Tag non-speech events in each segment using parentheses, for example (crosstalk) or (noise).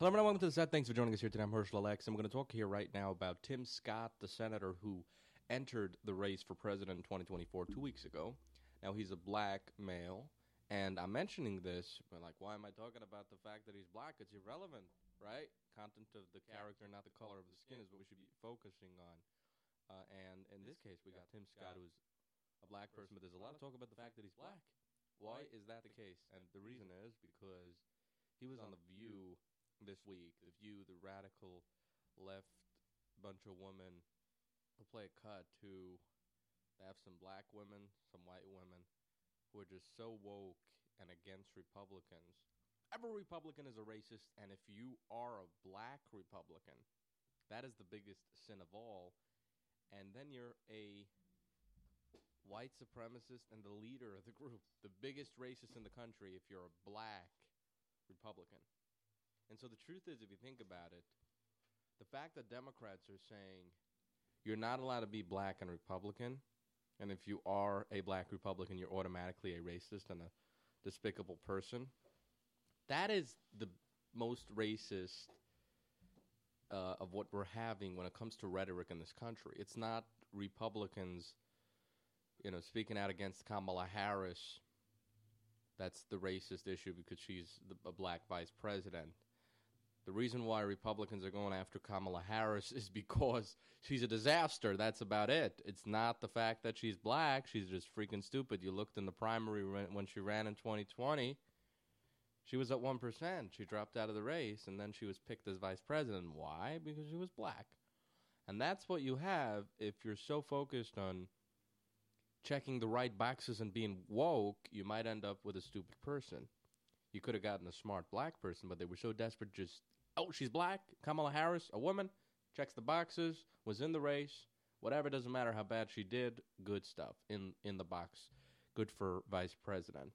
Hello, everyone. Welcome to the set. Thanks for joining us here today. I'm Herschel Alex. I'm going to talk here right now about Tim Scott, the senator who entered the race for president in 2024 two weeks ago. Now, he's a black male, and I'm mentioning this, but like, why am I talking about the fact that he's black? It's irrelevant, right? Content of the character, not the color of the skin, is what we should be focusing on. Uh, and in this case, we got Tim Scott, who's a black person, but there's a lot of talk about the fact that he's black. Why is that the case? And the reason is because he was on The View this week. The View, the radical left bunch of women who play a cut to they have some black women, some white women who are just so woke and against Republicans. Every Republican is a racist, and if you are a black Republican, that is the biggest sin of all. And then you're a white supremacist and the leader of the group, the biggest racist in the country if you're a black Republican. And so the truth is, if you think about it, the fact that Democrats are saying you're not allowed to be black and Republican, and if you are a black Republican, you're automatically a racist and a despicable person, that is the most racist uh, of what we're having when it comes to rhetoric in this country. It's not Republicans, you know, speaking out against Kamala Harris. That's the racist issue because she's the, a black vice president. The reason why Republicans are going after Kamala Harris (laughs) is because she's a disaster. That's about it. It's not the fact that she's black. She's just freaking stupid. You looked in the primary when she ran in 2020. She was at 1%. She dropped out of the race, and then she was picked as vice president. Why? Because she was black. And that's what you have if you're so focused on checking the right boxes and being woke, you might end up with a stupid person. You could have gotten a smart black person, but they were so desperate just oh, she's black. Kamala Harris, a woman, checks the boxes, was in the race. Whatever, doesn't matter how bad she did. Good stuff in in the box. Good for vice president.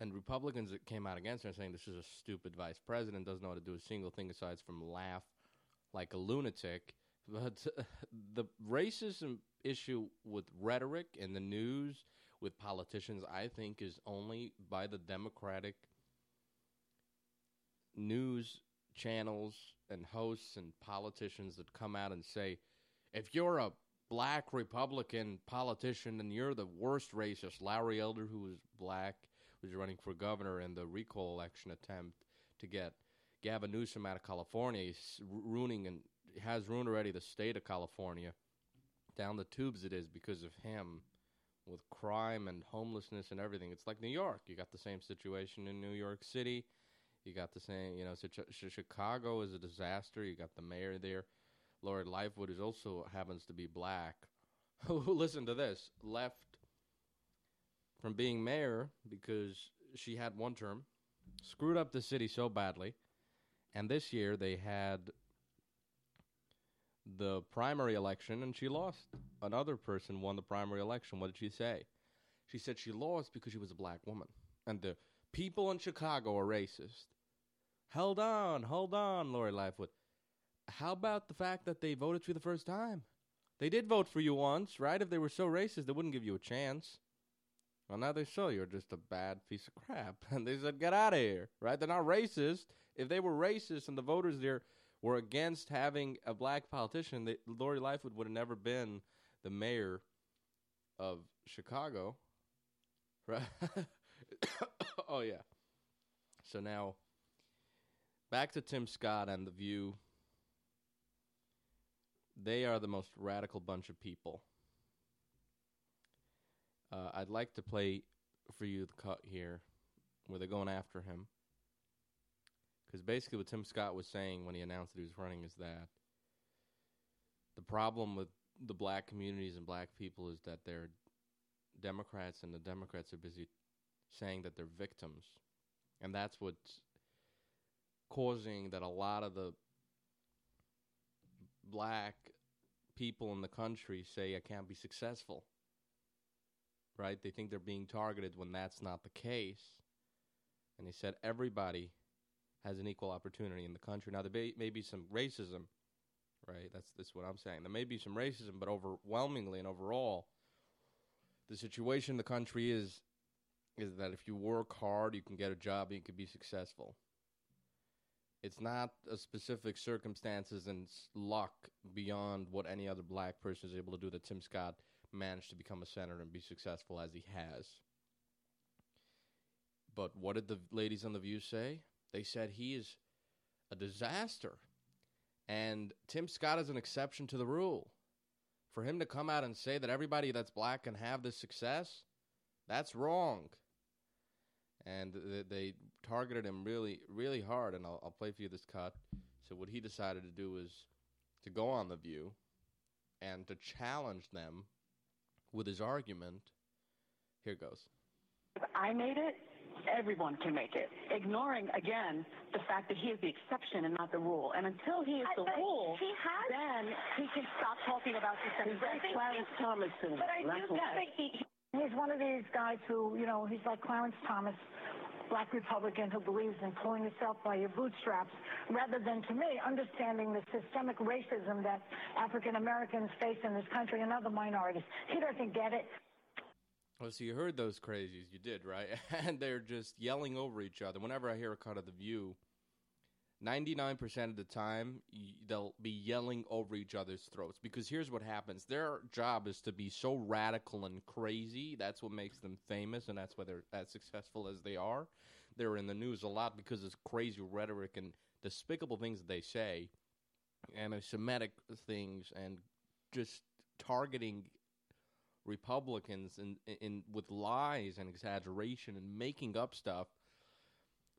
And Republicans that came out against her saying this is a stupid vice president, doesn't know how to do a single thing aside from laugh like a lunatic. But (laughs) the racism issue with rhetoric in the news with politicians, I think, is only by the Democratic news channels and hosts and politicians that come out and say, if you're a black Republican politician, and you're the worst racist. Larry Elder, who was black, was running for governor in the recall election attempt to get Gavin Newsom out of California. He's ruining and has ruined already the state of California. Down the tubes it is because of him with crime and homelessness and everything. It's like New York. You got the same situation in New York City. You got the same, you know, Chicago is a disaster. You got the mayor there. Lori Lightfoot is also happens to be black. (laughs) Listen to this left from being mayor because she had one term, screwed up the city so badly, and this year they had the primary election and she lost. Another person won the primary election. What did she say? She said she lost because she was a black woman, and the people in Chicago are racist. Hold on, hold on, Lori Lightfoot. How about the fact that they voted for you the first time? They did vote for you once, right? If they were so racist, they wouldn't give you a chance. Well, now they saw you're just a bad piece of crap. (laughs) And they said, get out of here, right? They're not racist. If they were racist and the voters there were against having a black politician, they, Lori Lightfoot would have never been the mayor of Chicago, right? (coughs) oh, yeah. So now, back to Tim Scott and The View they are the most radical bunch of people. Uh, I'd like to play for you the cut here where they're going after him. Because basically, what Tim Scott was saying when he announced that he was running is that the problem with the black communities and black people is that they're Democrats, and the Democrats are busy saying that they're victims. And that's what's causing that a lot of the black people in the country say I can't be successful. Right? They think they're being targeted when that's not the case. And he said everybody has an equal opportunity in the country. Now there may, may be some racism, right? That's that's what I'm saying. There may be some racism, but overwhelmingly and overall, the situation in the country is is that if you work hard, you can get a job and you can be successful. it's not a specific circumstances and luck beyond what any other black person is able to do that Tim Scott managed to become a senator and be successful as he has. But what did the ladies on The View say? They said he is a disaster. And Tim Scott is an exception to the rule. For him to come out and say that everybody that's black can have this success, that's wrong. And they targeted him really, really hard. And I'll, I'll play for you this cut. So, what he decided to do was to go on The View and to challenge them with his argument. Here goes. I made it everyone can make it, ignoring again the fact that he is the exception and not the rule. And until he is the rule, he has, then he can stop talking about systemic racism. Clarence Thomas. But I do think he, he's one of these guys who, you know, he's like Clarence Thomas black Republican who believes in pulling yourself by your bootstraps, rather than, to me, understanding the systemic racism that African Americans face in this country and other minorities. He doesn't get it. Well, so you heard those crazies, you did, right? (laughs) and they're just yelling over each other. Whenever I hear a cut of the View, ninety-nine percent of the time they'll be yelling over each other's throats because here's what happens: their job is to be so radical and crazy. That's what makes them famous, and that's why they're as successful as they are. They're in the news a lot because of crazy rhetoric and despicable things that they say, anti-Semitic things, and just targeting Republicans in, in with lies and exaggeration and making up stuff.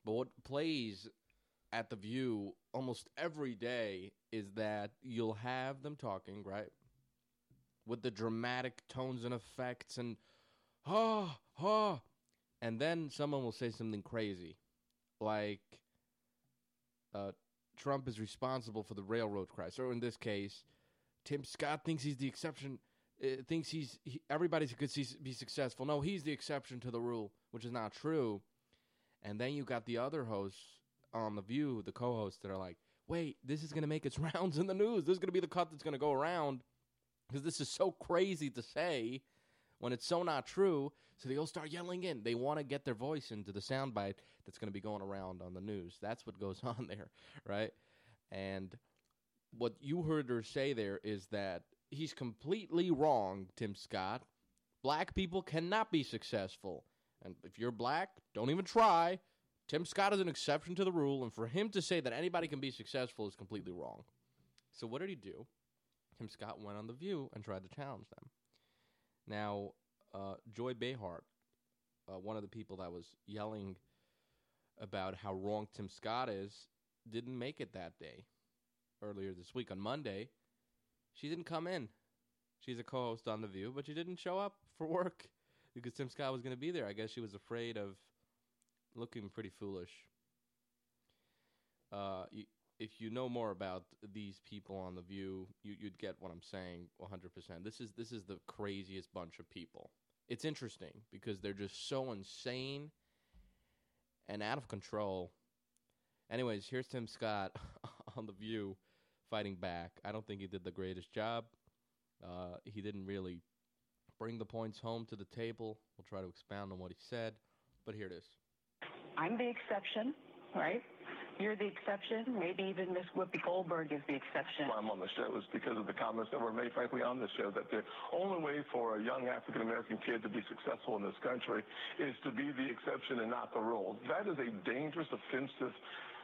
But what plays at the View almost every day is that you'll have them talking right with the dramatic tones and effects and ha ha, and then someone will say something crazy, like uh, Trump is responsible for the railroad crisis, or in this case, Tim Scott thinks he's the exception Uh, thinks he's he, everybody could see, be successful. No, he's the exception to the rule, which is not true. And then you got the other hosts on the View, the co-hosts that are like, "Wait, this is going to make its (laughs) rounds in the news. This is going to be the cut that's going to go around because this is so crazy to say when it's so not true." So they all start yelling in. They want to get their voice into the soundbite that's going to be going around on the news. That's what goes (laughs) on there, right? And what you heard her say there is that he's completely wrong, Tim Scott. Black people cannot be successful. And if you're black, don't even try. Tim Scott is an exception to the rule, and for him to say that anybody can be successful is completely wrong. So what did he do? Tim Scott went on The View and tried to challenge them. Now, uh, Joy Behar, uh, one of the people that was yelling about how wrong Tim Scott is, didn't make it that day. Earlier this week on Monday, she didn't come in. She's a co-host on The View, but she didn't show up for work (laughs) because Tim Scott was going to be there. I guess she was afraid of looking pretty foolish. Uh, you, if you know more about these people on The View, you, would get what I'm saying 100%. This is this is the craziest bunch of people. It's interesting because they're just so insane and out of control. Anyways, here's Tim Scott (laughs) on The View fighting back. I don't think he did the greatest job. Uh, he didn't really bring the points home to the table. We'll try to expound on what he said, but here it is. I'm the exception, right? You're the exception. Maybe even Miss Whoopi Goldberg is the exception. Why I'm on the show is because of the comments that were made, frankly, on the show that the only way for a young African American kid to be successful in this country is to be the exception and not the rule. That is a dangerous, offensive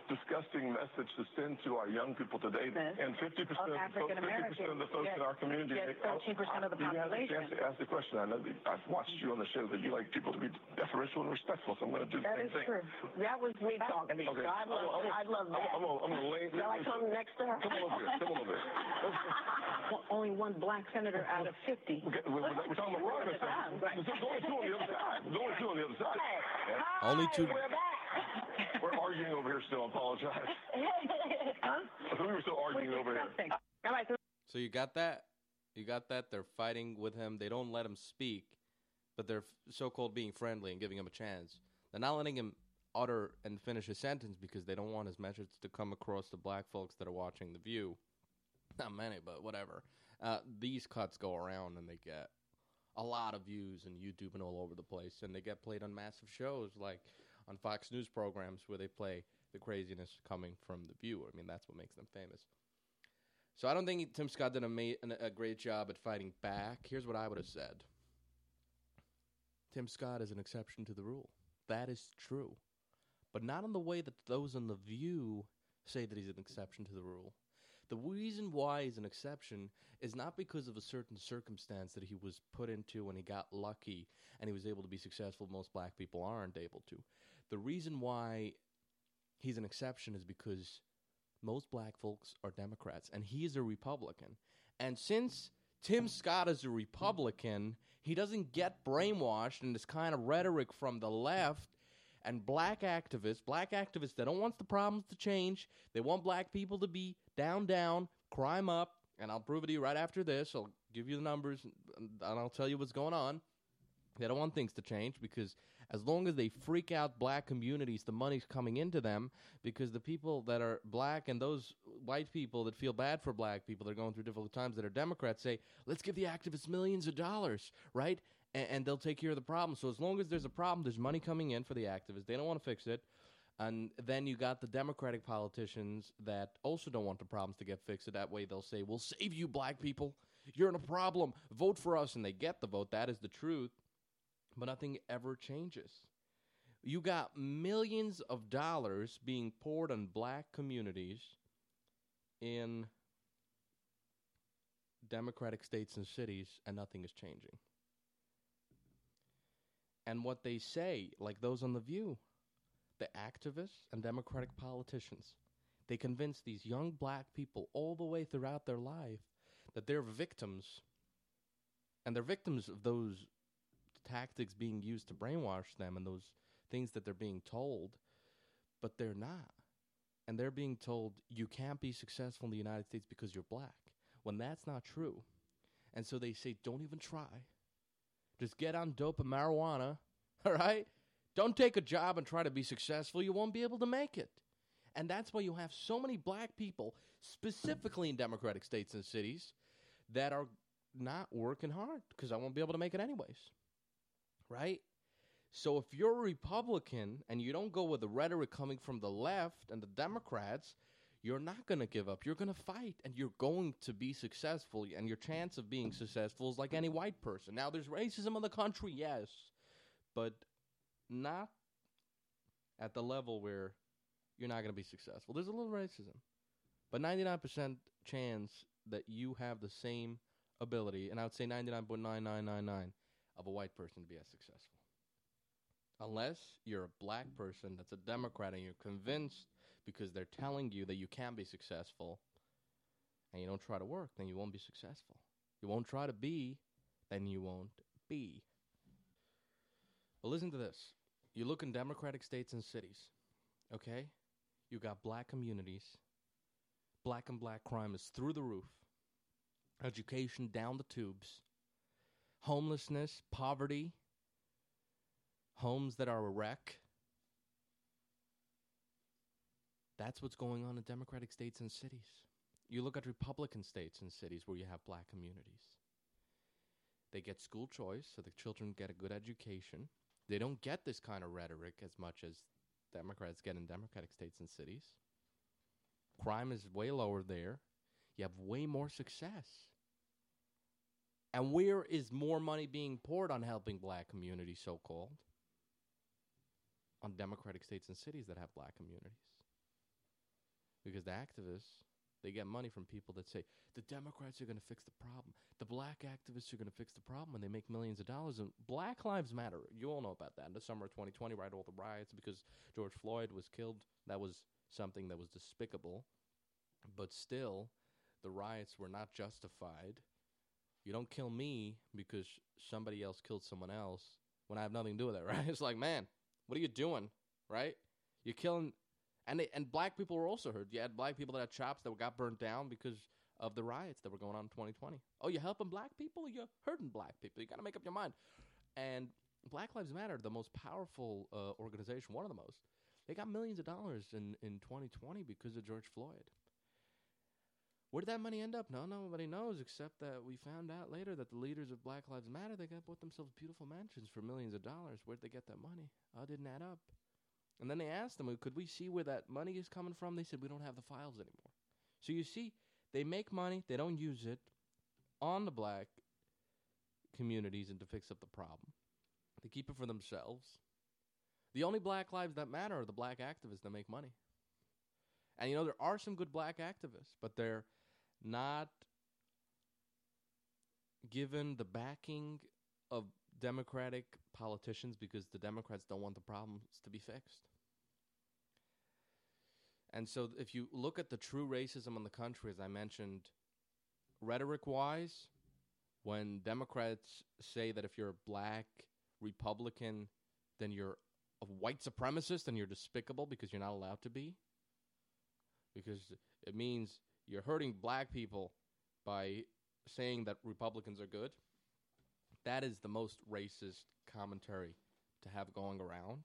disgusting message to send to our young people today. And 50% of, African Americans, 50% of the folks yes, in our community. Yes, 13% of the population. You have a chance to ask the question. I know that I've watched you on the show that you like people to be deferential and respectful, so I'm going to do the that same thing. That is true. That was me talking. Okay. So I love, I'm, I love that. I'm, I'm, I'm going to lay Shall I come next to her? Come on over here. Come on over here. (laughs) Only one black senator out of 50. Okay, we're, we're talking about one other side. There's only two on the other side. There's only two on the other side. Hi, only two. We're back. We're arguing over here still. I apologize. huh? we were still arguing over here. So you got that? You got that? They're fighting with him. They don't let him speak, but they're so-called being friendly and giving him a chance. They're not letting him utter and finish a sentence because they don't want his message to come across to black folks that are watching The View. Not many, but whatever. Uh, these cuts go around and they get a lot of views and YouTube and all over the place, and they get played on massive shows like on Fox News programs where they play the craziness coming from the viewer. I mean, that's what makes them famous. So I don't think Tim Scott did a, ma- a great job at fighting back. Here's what I would have said Tim Scott is an exception to the rule. That is true. But not in the way that those on The View say that he's an exception to the rule. The reason why he's an exception is not because of a certain circumstance that he was put into and he got lucky and he was able to be successful. Most black people aren't able to. The reason why he's an exception is because most black folks are Democrats and he is a Republican. And since Tim Scott is a Republican, he doesn't get brainwashed in this kind of rhetoric from the left and black activists, black activists that don't want the problems to change. They want black people to be down, down, crime up, and I'll prove it to you right after this. I'll give you the numbers and I'll tell you what's going on. They don't want things to change because as long as they freak out black communities, the money's coming into them because the people that are black and those white people that feel bad for black people that are going through difficult times that are Democrats say, let's give the activists millions of dollars, right? And, and they'll take care of the problem. So as long as there's a problem, there's money coming in for the activists. They don't want to fix it. And then you got the Democratic politicians that also don't want the problems to get fixed. So that way they'll say, we'll save you, black people. You're in a problem. Vote for us. And they get the vote. That is the truth but nothing ever changes. You got millions of dollars being poured on black communities in democratic states and cities, and nothing is changing. And what they say, like those on The View, the activists and democratic politicians, they convince these young black people all the way throughout their life that they're victims. And they're victims of those tactics being used to brainwash them and those things that they're being told, but they're not. And they're being told you can't be successful in the United States because you're black, when that's not true. And so they say, don't even try. Just get on dope and marijuana, (laughs) all right? Don't take a job and try to be successful. You won't be able to make it. And that's why you have so many black people, specifically in Democratic states and cities, that are not working hard because I won't be able to make it anyways right? So if you're a Republican and you don't go with the rhetoric coming from the left and the Democrats, you're not going to give up. You're going to fight and you're going to be successful. And your chance of being successful is like any white person. Now, there's racism in the country, yes, but not at the level where you're not going to be successful. There's a little racism, but 99% chance that you have the same ability, and I would say 99.9999 of a white person to be as successful. Unless you're a black person that's a Democrat and you're convinced because they're telling you that you can be successful and you don't try to work, then you won't be successful. You won't try to be, then you won't be. But listen to this. You look in democratic states and cities, okay? You got black communities. Black and black crime is through the roof. Education down the tubes homelessness, poverty, homes that are a wreck. That's what's going on in Democratic states and cities. You look at Republican states and cities where you have black communities. They get school choice, so the children get a good education. They don't get this kind of rhetoric as much as Democrats get in Democratic states and cities. Crime is way lower there. You have way more success. And where is more money being poured on helping black communities, so called? On democratic states and cities that have black communities. Because the activists, they get money from people that say, the Democrats are going to fix the problem. The black activists are going to fix the problem and they make millions of dollars. And Black Lives Matter, you all know about that. In the summer of 2020, right, all the riots because George Floyd was killed. That was something that was despicable. But still, the riots were not justified you don't kill me because somebody else killed someone else when I have nothing to do with it, (laughs) right? It's like, man, what are you doing, right? You're killing, and they, and black people were also hurt. You had black people that had shops that got burned down because of the riots that were going on in 2020. Oh, you're helping black people? You're hurting black people. You got to make up your mind. And Black Lives Matter, the most powerful uh, organization, one of the most, they got millions of dollars in, in 2020 because of George Floyd. Where did that money end up? No, nobody knows except that we found out later that the leaders of Black Lives Matter they got bought themselves beautiful mansions for millions of dollars. Where'd they get that money? Oh, it didn't add up. And then they asked them, could we see where that money is coming from? They said, we don't have the files anymore. So you see, they make money, they don't use it on the black communities and to fix up the problem. They keep it for themselves. The only black lives that matter are the black activists that make money. And you know, there are some good black activists, but they're not given the backing of Democratic politicians because the Democrats don't want the problems to be fixed. And so, if you look at the true racism in the country, as I mentioned, rhetoric wise, when Democrats say that if you're a black Republican, then you're a white supremacist and you're despicable because you're not allowed to be, because it means you're hurting black people by saying that Republicans are good. That is the most racist commentary to have going around,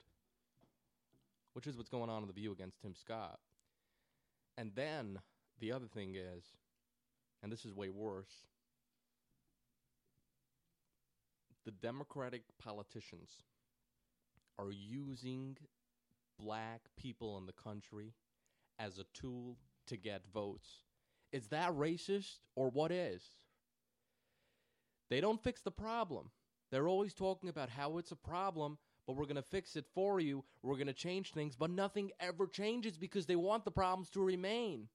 which is what's going on in The View against Tim Scott. And then the other thing is, and this is way worse, the Democratic politicians are using black people in the country as a tool to get votes. Is that racist or what is? They don't fix the problem. They're always talking about how it's a problem, but we're going to fix it for you. We're going to change things, but nothing ever changes because they want the problems to remain.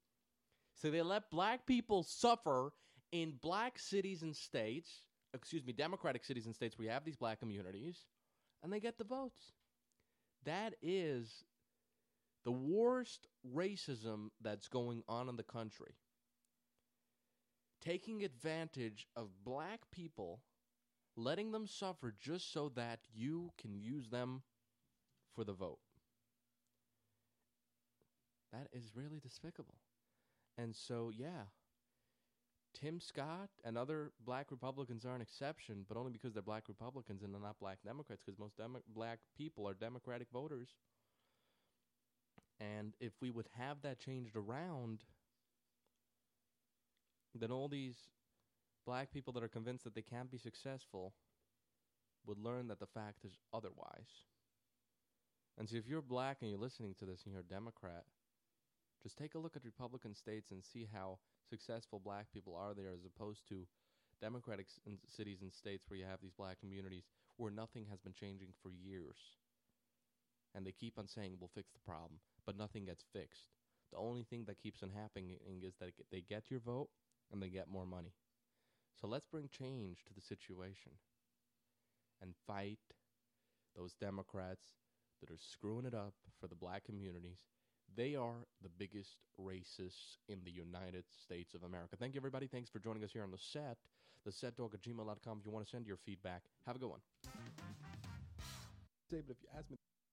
So they let black people suffer in black cities and states, excuse me, democratic cities and states where you have these black communities, and they get the votes. That is the worst racism that's going on in the country. Taking advantage of black people, letting them suffer just so that you can use them for the vote. That is really despicable. And so, yeah, Tim Scott and other black Republicans are an exception, but only because they're black Republicans and they're not black Democrats, because most Demo- black people are Democratic voters. And if we would have that changed around, then all these black people that are convinced that they can't be successful would learn that the fact is otherwise. And so if you're black and you're listening to this and you're a Democrat, just take a look at Republican states and see how successful black people are there as opposed to Democratic cities and states where you have these black communities where nothing has been changing for years. And they keep on saying, we'll fix the problem, but nothing gets fixed. The only thing that keeps on happening is that they get your vote and they get more money. So let's bring change to the situation and fight those Democrats that are screwing it up for the black communities they are the biggest racists in the United States of America. Thank you, everybody. Thanks for joining us here on the set. The set dog at gmail.com if you want to send your feedback. Have a good one. David, if you ask me.